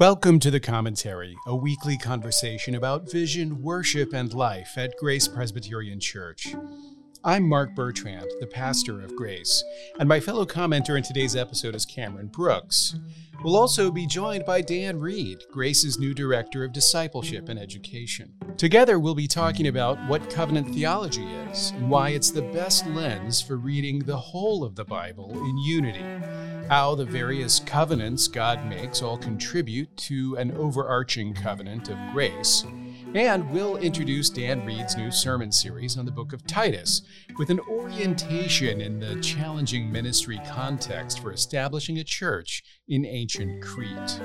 Welcome to The Commentary, a weekly conversation about vision, worship, and life at Grace Presbyterian Church. I'm Mark Bertrand, the pastor of Grace, and my fellow commenter in today's episode is Cameron Brooks. We'll also be joined by Dan Reed, Grace's new director of discipleship and education. Together, we'll be talking about what covenant theology is and why it's the best lens for reading the whole of the Bible in unity how the various covenants God makes all contribute to an overarching covenant of grace. And we'll introduce Dan Reed's new sermon series on the book of Titus with an orientation in the challenging ministry context for establishing a church in ancient Crete.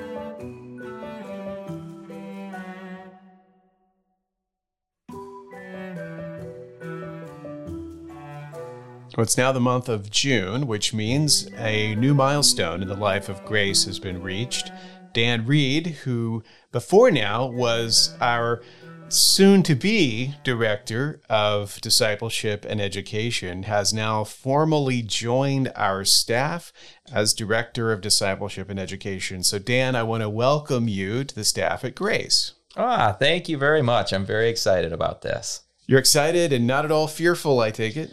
Well, it's now the month of June, which means a new milestone in the life of Grace has been reached. Dan Reed, who before now was our soon to be director of discipleship and education, has now formally joined our staff as director of discipleship and education. So, Dan, I want to welcome you to the staff at Grace. Ah, thank you very much. I'm very excited about this. You're excited and not at all fearful, I take it.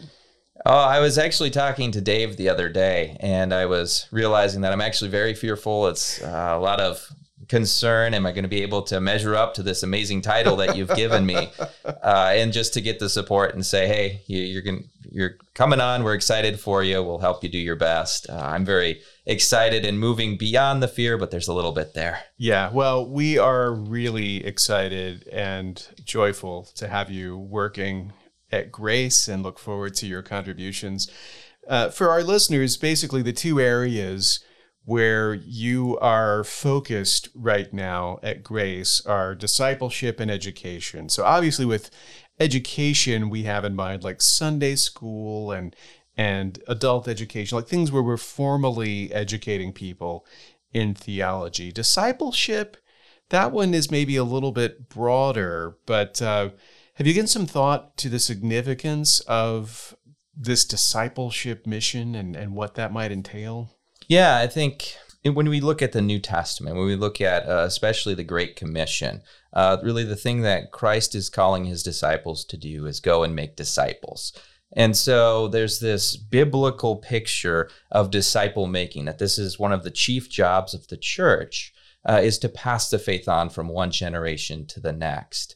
Oh, I was actually talking to Dave the other day, and I was realizing that I'm actually very fearful. It's uh, a lot of concern. Am I going to be able to measure up to this amazing title that you've given me? Uh, and just to get the support and say, hey, you, are going, you're coming on. We're excited for you. We'll help you do your best. Uh, I'm very excited and moving beyond the fear, but there's a little bit there. Yeah, well, we are really excited and joyful to have you working at Grace and look forward to your contributions. Uh, for our listeners, basically the two areas where you are focused right now at Grace are discipleship and education. So obviously with education we have in mind like Sunday school and and adult education, like things where we're formally educating people in theology. Discipleship, that one is maybe a little bit broader, but uh, have you given some thought to the significance of this discipleship mission and, and what that might entail? Yeah, I think when we look at the New Testament, when we look at uh, especially the Great Commission, uh, really the thing that Christ is calling his disciples to do is go and make disciples. And so there's this biblical picture of disciple making, that this is one of the chief jobs of the church, uh, is to pass the faith on from one generation to the next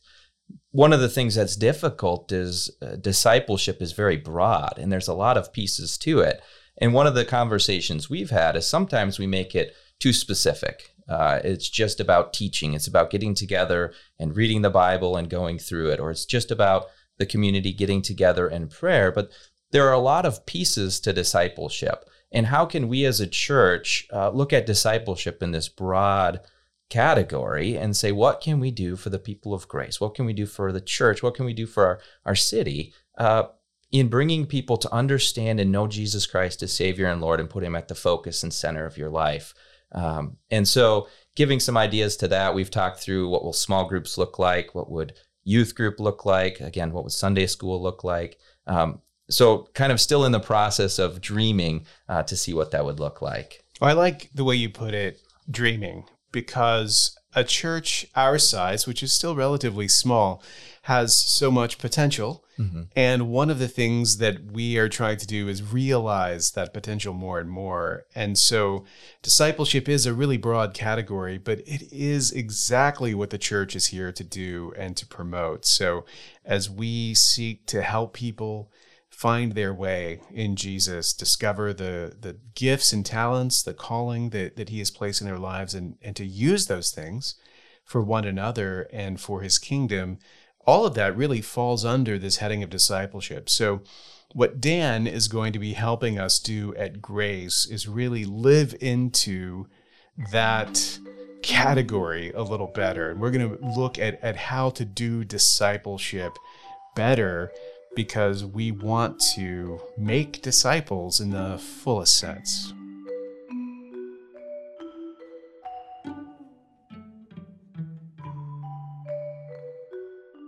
one of the things that's difficult is uh, discipleship is very broad and there's a lot of pieces to it. And one of the conversations we've had is sometimes we make it too specific. Uh, it's just about teaching, it's about getting together and reading the Bible and going through it, or it's just about the community getting together in prayer. But there are a lot of pieces to discipleship. And how can we as a church uh, look at discipleship in this broad, category and say, what can we do for the people of grace? What can we do for the church? What can we do for our, our city uh, in bringing people to understand and know Jesus Christ as Savior and Lord and put Him at the focus and center of your life? Um, and so, giving some ideas to that, we've talked through what will small groups look like? What would youth group look like? Again, what would Sunday school look like? Um, so, kind of still in the process of dreaming uh, to see what that would look like. I like the way you put it, dreaming, because a church our size, which is still relatively small, has so much potential. Mm-hmm. And one of the things that we are trying to do is realize that potential more and more. And so discipleship is a really broad category, but it is exactly what the church is here to do and to promote. So as we seek to help people find their way in Jesus, discover the the gifts and talents, the calling that, that he has placed in their lives and, and to use those things for one another and for his kingdom, all of that really falls under this heading of discipleship. So what Dan is going to be helping us do at Grace is really live into that category a little better. And we're going to look at, at how to do discipleship better because we want to make disciples in the fullest sense.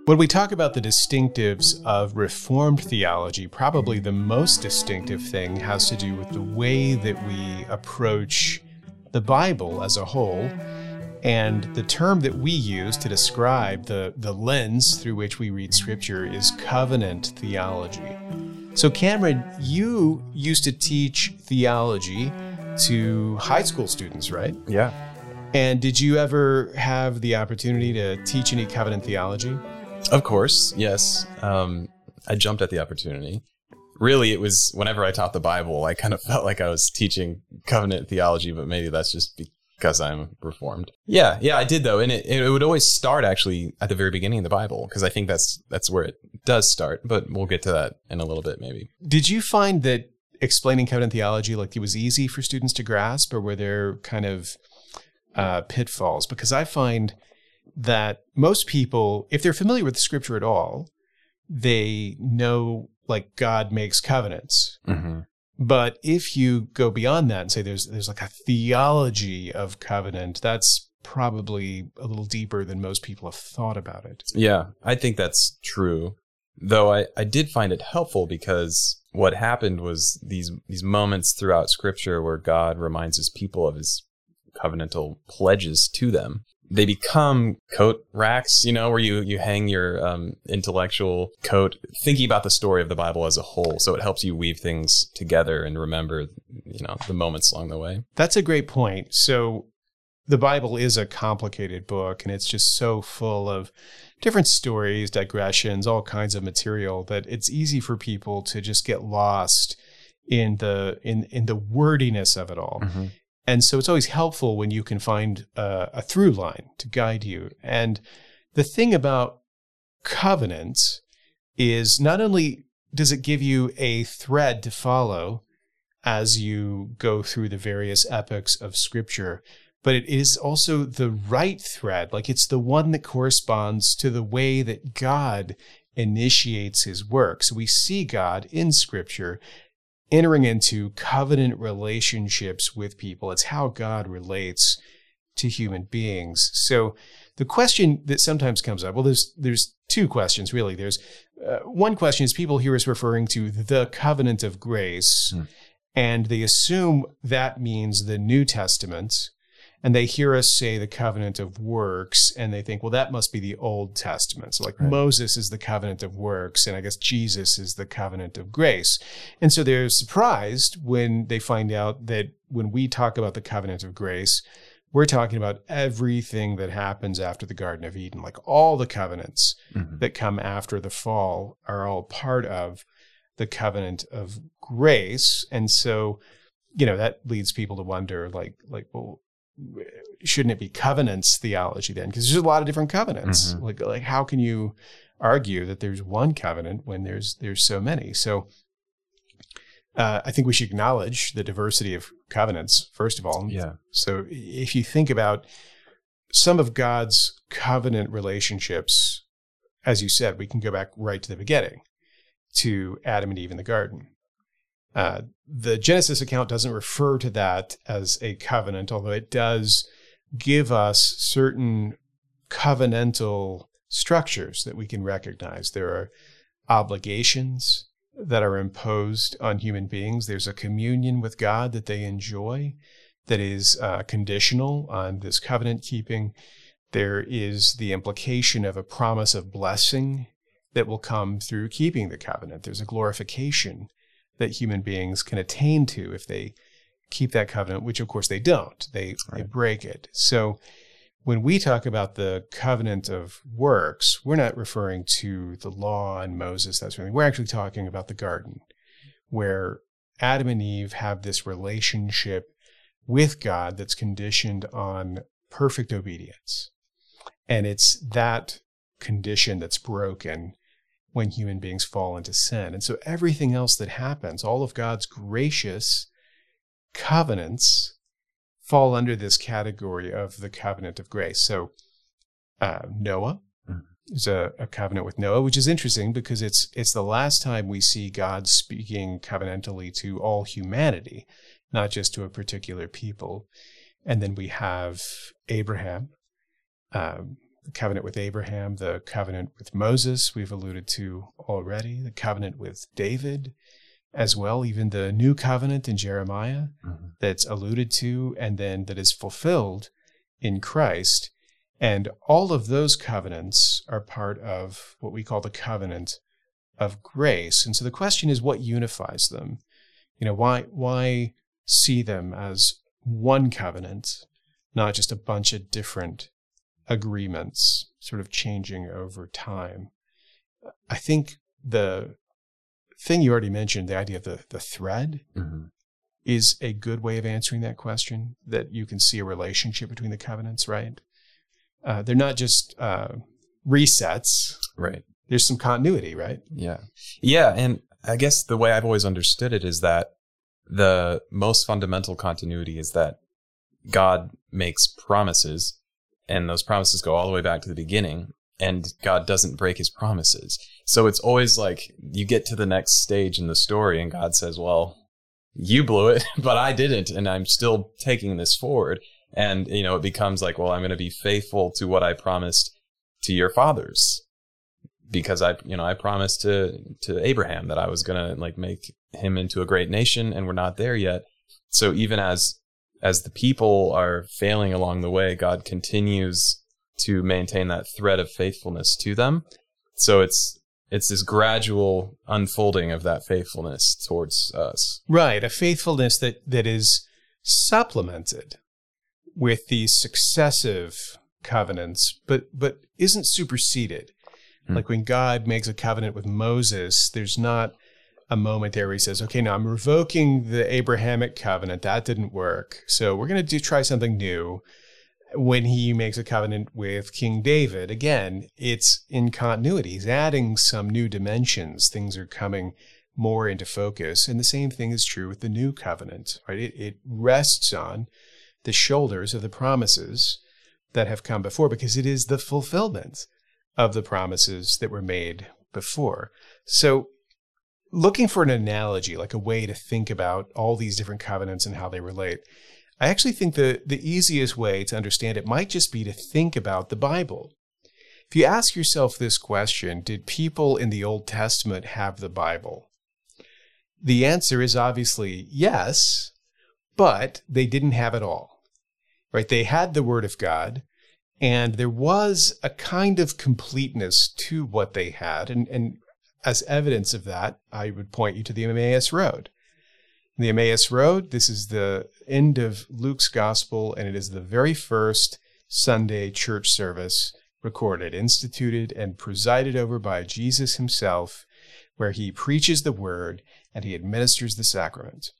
When we talk about the distinctives of Reformed theology, probably the most distinctive thing has to do with the way that we approach the Bible as a whole And the term that we use to describe the, the lens through which we read scripture is covenant theology. So, Cameron, you used to teach theology to high school students, right? Yeah. And did you ever have the opportunity to teach any covenant theology? Of course, yes. Um, I jumped at the opportunity. Really, it was whenever I taught the Bible, I kind of felt like I was teaching covenant theology, but maybe that's just because I'm reformed. Yeah, yeah, I did though, and it, it would always start actually at the very beginning of the Bible because I think that's that's where it does start. But we'll get to that in a little bit, maybe. Did you find that explaining covenant theology like it was easy for students to grasp, or were there kind of uh, pitfalls? Because I find that most people, if they're familiar with the scripture at all, they know like God makes covenants. Mm-hmm. But if you go beyond that and say there's there's like a theology of covenant, that's probably a little deeper than most people have thought about it. Yeah, I think that's true. Though I, I did find it helpful because what happened was these these moments throughout scripture where God reminds his people of his covenantal pledges to them they become coat racks, you know, where you you hang your um, intellectual coat, thinking about the story of the Bible as a whole. So it helps you weave things together and remember, you know, the moments along the way. That's a great point. So the Bible is a complicated book, and it's just so full of different stories, digressions, all kinds of material that it's easy for people to just get lost in the in in the wordiness of it all. Mm-hmm. And so it's always helpful when you can find a, a through line to guide you. And the thing about covenants is not only does it give you a thread to follow as you go through the various epochs of scripture, but it is also the right thread. Like it's the one that corresponds to the way that God initiates his work. So we see God in scripture entering into covenant relationships with people. It's how God relates to human beings. So the question that sometimes comes up, well, there's there's two questions really. There's uh, one question is people here is referring to the covenant of grace, hmm. and they assume that means the New Testament and they hear us say the covenant of works and they think well that must be the old testament so like right. moses is the covenant of works and i guess jesus is the covenant of grace and so they're surprised when they find out that when we talk about the covenant of grace we're talking about everything that happens after the garden of eden like all the covenants mm-hmm. that come after the fall are all part of the covenant of grace and so you know that leads people to wonder like like well shouldn't it be covenants theology then? Because there's a lot of different covenants. Mm-hmm. Like like how can you argue that there's one covenant when there's there's so many? So uh, I think we should acknowledge the diversity of covenants first of all. Yeah. So if you think about some of God's covenant relationships, as you said, we can go back right to the beginning, to Adam and Eve in the garden. Uh, the Genesis account doesn't refer to that as a covenant, although it does give us certain covenantal structures that we can recognize. There are obligations that are imposed on human beings, there's a communion with God that they enjoy that is uh, conditional on this covenant keeping. There is the implication of a promise of blessing that will come through keeping the covenant. There's a glorification that human beings can attain to if they keep that covenant, which of course they don't. They, right. they break it. So when we talk about the covenant of works, we're not referring to the law and Moses, that's really, we're actually talking about the garden where Adam and Eve have this relationship with God that's conditioned on perfect obedience. And it's that condition that's broken when human beings fall into sin. And so everything else that happens, all of God's gracious covenants fall under this category of the covenant of grace. So uh, Noah mm-hmm. is a, a, covenant with Noah, which is interesting because it's it's the last time we see God speaking covenantally to all humanity, not just to a particular people. And then we have Abraham, um, the covenant with Abraham, the covenant with Moses, we've alluded to already, the covenant with David as well, even the new covenant in Jeremiah mm-hmm. that's alluded to and then that is fulfilled in Christ. And all of those covenants are part of what we call the covenant of grace. And so the question is what unifies them? You know, why why see them as one covenant, not just a bunch of different agreements sort of changing over time? I think the thing you already mentioned, the idea of the, the thread, mm-hmm. is a good way of answering that question. That you can see a relationship between the covenants, right? Uh, they're not just uh, resets, right? There's some continuity, right? Yeah, yeah, and I guess the way I've always understood it is that the most fundamental continuity is that God makes promises, and those promises go all the way back to the beginning, and God doesn't break his promises. So it's always like you get to the next stage in the story and God says, "Well, you blew it, but I didn't and I'm still taking this forward." And you know, it becomes like, "Well, I'm going to be faithful to what I promised to your fathers." Because I, you know, I promised to to Abraham that I was going to like make him into a great nation and we're not there yet. So even as as the people are failing along the way, God continues to maintain that thread of faithfulness to them. So it's it's this gradual unfolding of that faithfulness towards us. Right, a faithfulness that that is supplemented with these successive covenants, but but isn't superseded. Hmm. Like when God makes a covenant with Moses, there's not a moment there where he says, "Okay, now I'm revoking the Abrahamic covenant. That didn't work. So we're going to do try something new." when he makes a covenant with King David, again, it's in continuity. He's adding some new dimensions. Things are coming more into focus. And the same thing is true with the new covenant, right? It, it rests on the shoulders of the promises that have come before because it is the fulfillment of the promises that were made before. So, looking for an analogy, like a way to think about all these different covenants and how they relate, I actually think the, the easiest way to understand it might just be to think about the Bible. If you ask yourself this question, did people in the Old Testament have the Bible? The answer is obviously yes, but they didn't have it all. Right? They had the Word of God, and there was a kind of completeness to what they had. And, and as evidence of that, I would point you to the Emmaus Road the Emmaus Road. This is the end of Luke's Gospel, and it is the very first Sunday church service recorded, instituted, and presided over by Jesus himself, where he preaches the word and he administers the sacrament.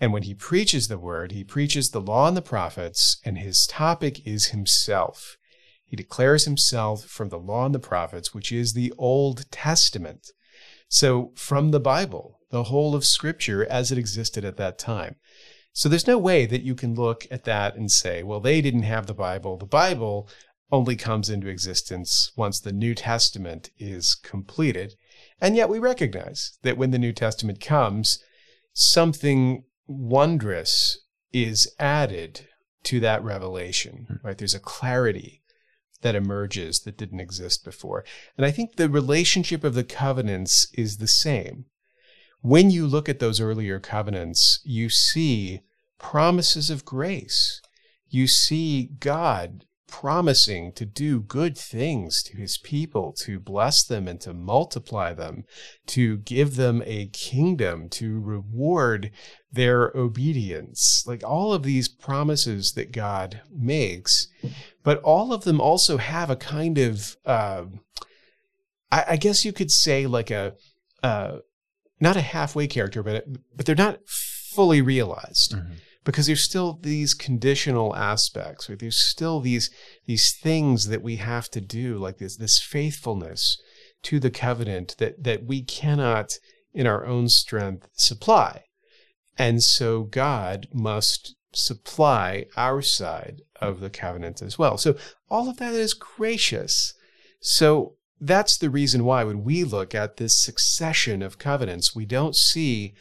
And when he preaches the word, he preaches the law and the prophets, and his topic is himself. He declares himself from the law and the prophets, which is the Old Testament. So, from the Bible, the whole of Scripture as it existed at that time. So, there's no way that you can look at that and say, well, they didn't have the Bible. The Bible only comes into existence once the New Testament is completed. And yet, we recognize that when the New Testament comes, something wondrous is added to that revelation, hmm. right? There's a clarity that emerges that didn't exist before. And I think the relationship of the covenants is the same. When you look at those earlier covenants, you see promises of grace. You see God promising to do good things to his people, to bless them and to multiply them, to give them a kingdom, to reward their obedience. Like all of these promises that God makes, but all of them also have a kind of, uh, I, I, guess you could say, like a, uh, not a halfway character, but but they're not fully realized. Mm-hmm because there's still these conditional aspects, right? There's still these these things that we have to do, like this this faithfulness to the covenant that that we cannot in our own strength supply. And so God must supply our side of the covenant as well. So all of that is gracious. So that's the reason why when we look at this succession of covenants, we don't see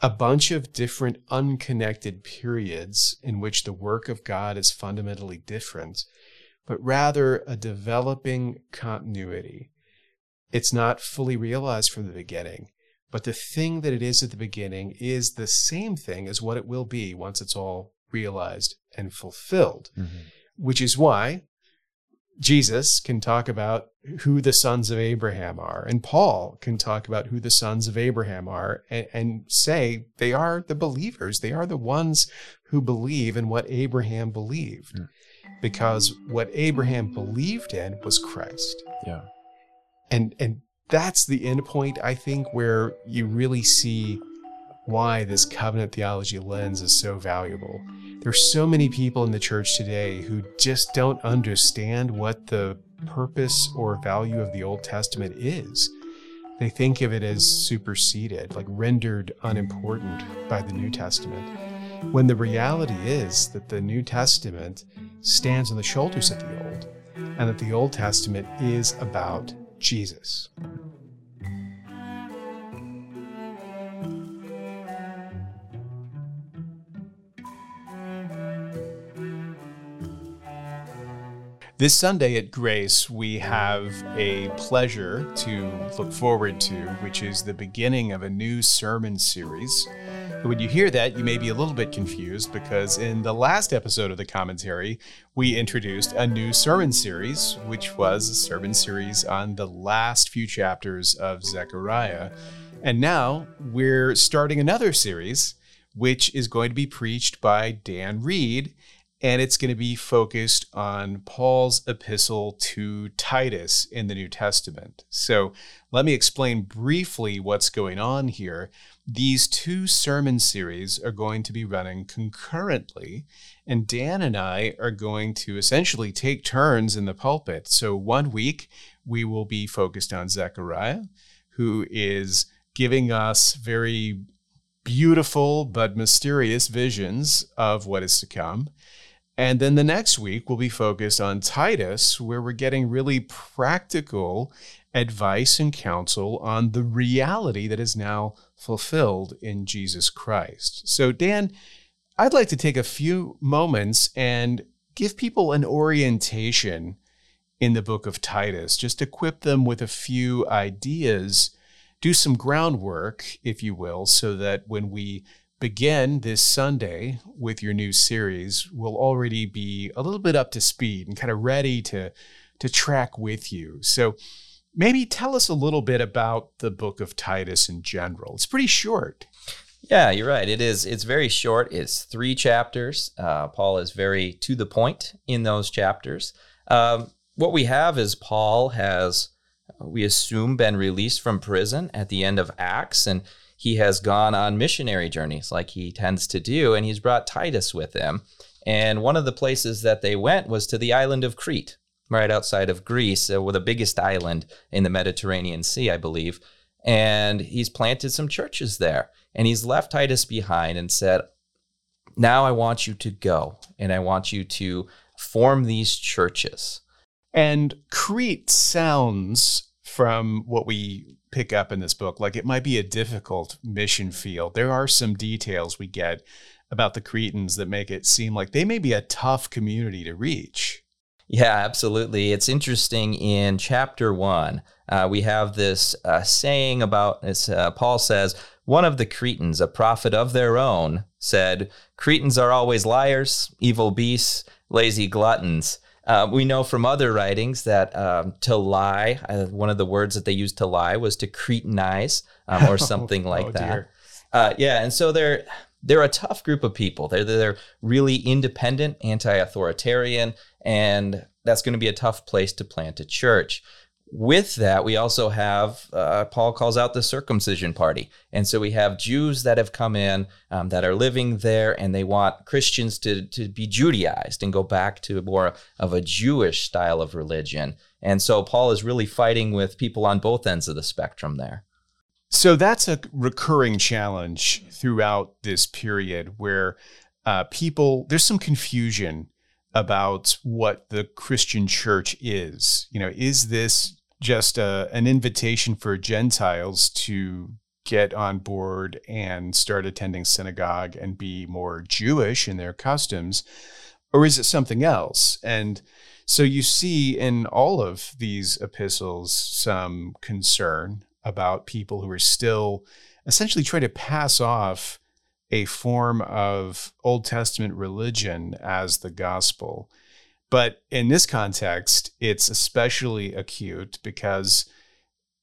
a bunch of different unconnected periods in which the work of God is fundamentally different, but rather a developing continuity. It's not fully realized from the beginning, but the thing that it is at the beginning is the same thing as what it will be once it's all realized and fulfilled, mm-hmm. which is why Jesus can talk about who the sons of Abraham are, and Paul can talk about who the sons of Abraham are and, and, say they are the believers. They are the ones who believe in what Abraham believed. Mm. Because what Abraham believed in was Christ. Yeah. And and that's the end point, I think, where you really see why this covenant theology lens is so valuable. There's so many people in the church today who just don't understand what the purpose or value of the Old Testament is. They think of it as superseded, like rendered unimportant by the New Testament. When the reality is that the New Testament stands on the shoulders of the Old, and that the Old Testament is about Jesus. This Sunday at Grace, we have a pleasure to look forward to, which is the beginning of a new sermon series. When you hear that, you may be a little bit confused because in the last episode of the commentary, we introduced a new sermon series, which was a sermon series on the last few chapters of Zechariah. And now we're starting another series, which is going to be preached by Dan Reed and it's going to be focused on Paul's epistle to Titus in the New Testament. So let me explain briefly what's going on here. These two sermon series are going to be running concurrently, and Dan and I are going to essentially take turns in the pulpit. So one week we will be focused on Zechariah, who is giving us very beautiful but mysterious visions of what is to come. And then the next week, we'll be focused on Titus, where we're getting really practical advice and counsel on the reality that is now fulfilled in Jesus Christ. So, Dan, I'd like to take a few moments and give people an orientation in the book of Titus, just equip them with a few ideas, do some groundwork, if you will, so that when we begin this Sunday with your new series will already be a little bit up to speed and kind of ready to to track with you. So maybe tell us a little bit about the book of Titus in general. It's pretty short. Yeah, you're right. It is. It's very short. It's three chapters. Uh, Paul is very to the point in those chapters. Um, what we have is Paul has, we assume, been released from prison at the end of Acts, and he has gone on missionary journeys like he tends to do, and he's brought Titus with him. And one of the places that they went was to the island of Crete, right outside of Greece, uh, the biggest island in the Mediterranean Sea, I believe. And he's planted some churches there. And he's left Titus behind and said, Now I want you to go and I want you to form these churches. And Crete sounds from what we pick up in this book. Like it might be a difficult mission field. There are some details we get about the Cretans that make it seem like they may be a tough community to reach. Yeah, absolutely. It's interesting. In chapter one, uh, we have this uh, saying about this. Uh, Paul says, One of the Cretans, a prophet of their own, said, Cretans are always liars, evil beasts, lazy gluttons. Uh, we know from other writings that um, to lie, uh, one of the words that they used to lie was to cretinize um, or something like oh, that. Uh, yeah, and so they're they're a tough group of people. They're they're really independent, anti-authoritarian, and that's going to be a tough place to plant a church with that, we also have, uh, Paul calls out the circumcision party. And so we have Jews that have come in um, that are living there and they want Christians to, to be Judaized and go back to more of a Jewish style of religion. And so Paul is really fighting with people on both ends of the spectrum there. So that's a recurring challenge throughout this period where uh, people, there's some confusion about what the Christian church is. You know, is this just a, an invitation for Gentiles to get on board and start attending synagogue and be more Jewish in their customs? Or is it something else? And so you see in all of these epistles some concern about people who are still essentially trying to pass off a form of Old Testament religion as the gospel. But in this context, it's especially acute because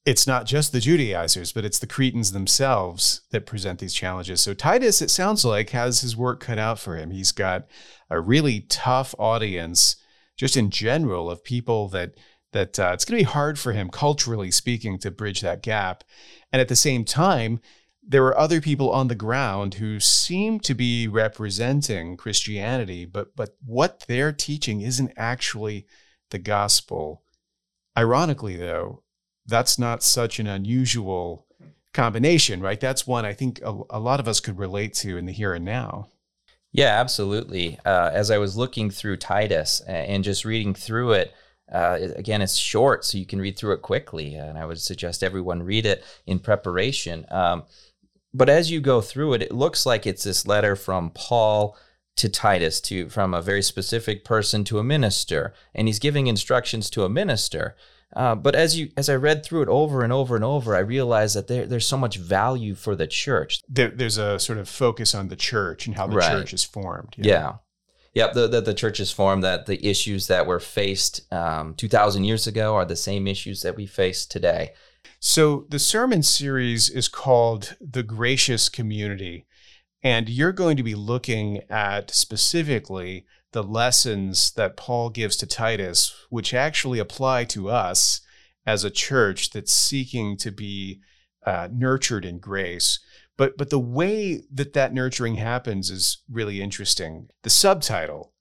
it's not just the Judaizers, but it's the Cretans themselves that present these challenges. So Titus, it sounds like, has his work cut out for him. He's got a really tough audience, just in general, of people that that uh, it's going to be hard for him, culturally speaking, to bridge that gap. And at the same time, there were other people on the ground who seem to be representing Christianity, but but what they're teaching isn't actually the gospel. Ironically, though, that's not such an unusual combination, right? That's one I think a, a lot of us could relate to in the here and now. Yeah, absolutely. Uh, as I was looking through Titus and just reading through it, uh, again, it's short, so you can read through it quickly, and I would suggest everyone read it in preparation. Um, but as you go through it, it looks like it's this letter from Paul to Titus, to from a very specific person to a minister, and he's giving instructions to a minister. Uh, but as you as I read through it over and over and over, I realized that there, there's so much value for the church. There, there's a sort of focus on the church and how the right. church is formed. Yeah. yeah. Yep, the, the, the, church formed, that the issues that were faced um, 2,000 years ago are the same issues that we face today. So the sermon series is called The Gracious Community. And you're going to be looking at specifically the lessons that Paul gives to Titus, which actually apply to us as a church that's seeking to be uh, nurtured in grace. But but the way that that nurturing happens is really interesting. The subtitle,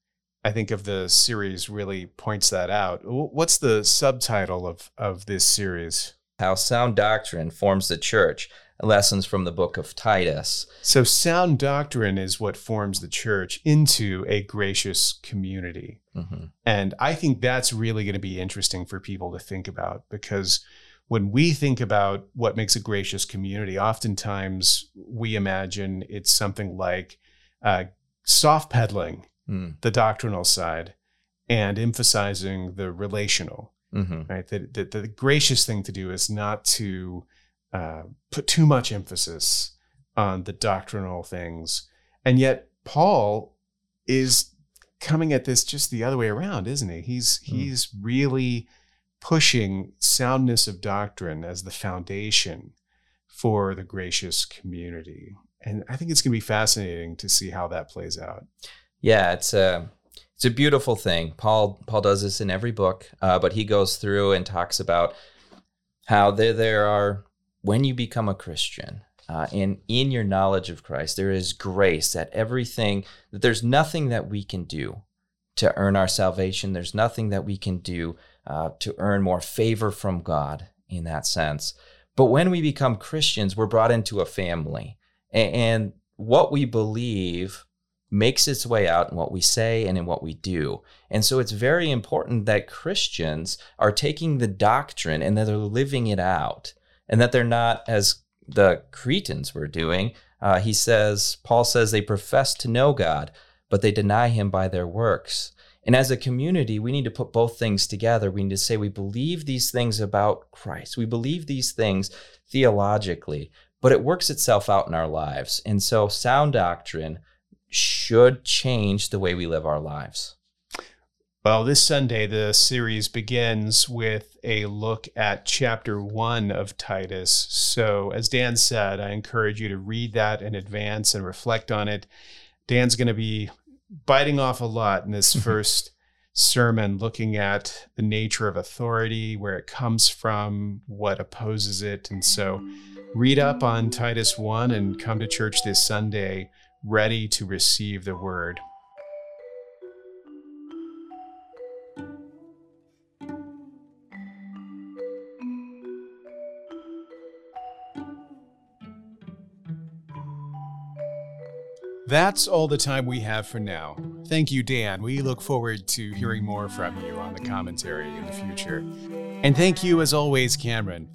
I think, of the series really points that out. What's the subtitle of of this series? How sound doctrine forms the church lessons from the book of Titus. So, sound doctrine is what forms the church into a gracious community. Mm-hmm. And I think that's really going to be interesting for people to think about because when we think about what makes a gracious community, oftentimes we imagine it's something like uh, soft pedaling mm. the doctrinal side and emphasizing the relational. Mm-hmm. Right, that, that the gracious thing to do is not to uh, put too much emphasis on the doctrinal things. And yet, Paul is coming at this just the other way around, isn't he? He's mm. he's really pushing soundness of doctrine as the foundation for the gracious community. And I think it's going to be fascinating to see how that plays out. Yeah, it's a it's a beautiful thing. Paul Paul does this in every book, uh, but he goes through and talks about how there there are when you become a Christian, uh, and in your knowledge of Christ, there is grace that everything, that there's nothing that we can do to earn our salvation. There's nothing that we can do uh, to earn more favor from God in that sense. But when we become Christians, we're brought into a family. And, what we believe makes its way out in what we say and in what we do. And so it's very important that Christians are taking the doctrine and that they're living it out and that they're not as the Cretans were doing. Uh, he says, Paul says they profess to know God, but they deny him by their works. And as a community, we need to put both things together. We need to say we believe these things about Christ. We believe these things theologically, but it works itself out in our lives. And so sound doctrine should change the way we live our lives. Well, this Sunday, the series begins with a look at chapter one of Titus. So, as Dan said, I encourage you to read that in advance and reflect on it. Dan's going to be biting off a lot in this mm-hmm. first sermon, looking at the nature of authority, where it comes from, what opposes it. And so, read up on Titus 1 and come to church this Sunday ready to receive the word. That's all the time we have for now. Thank you, Dan. We look forward to hearing more from you on the commentary in the future. And thank you, as always, Cameron.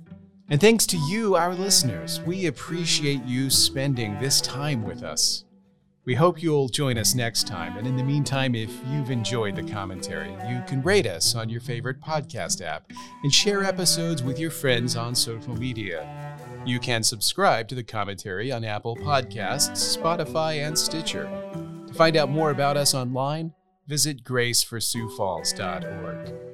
And thanks to you, our listeners. We appreciate you spending this time with us. We hope you'll join us next time. And in the meantime, if you've enjoyed the commentary, you can rate us on your favorite podcast app and share episodes with your friends on social media. You can subscribe to the commentary on Apple Podcasts, Spotify, and Stitcher. To find out more about us online, visit graceforsiouxfalls.org.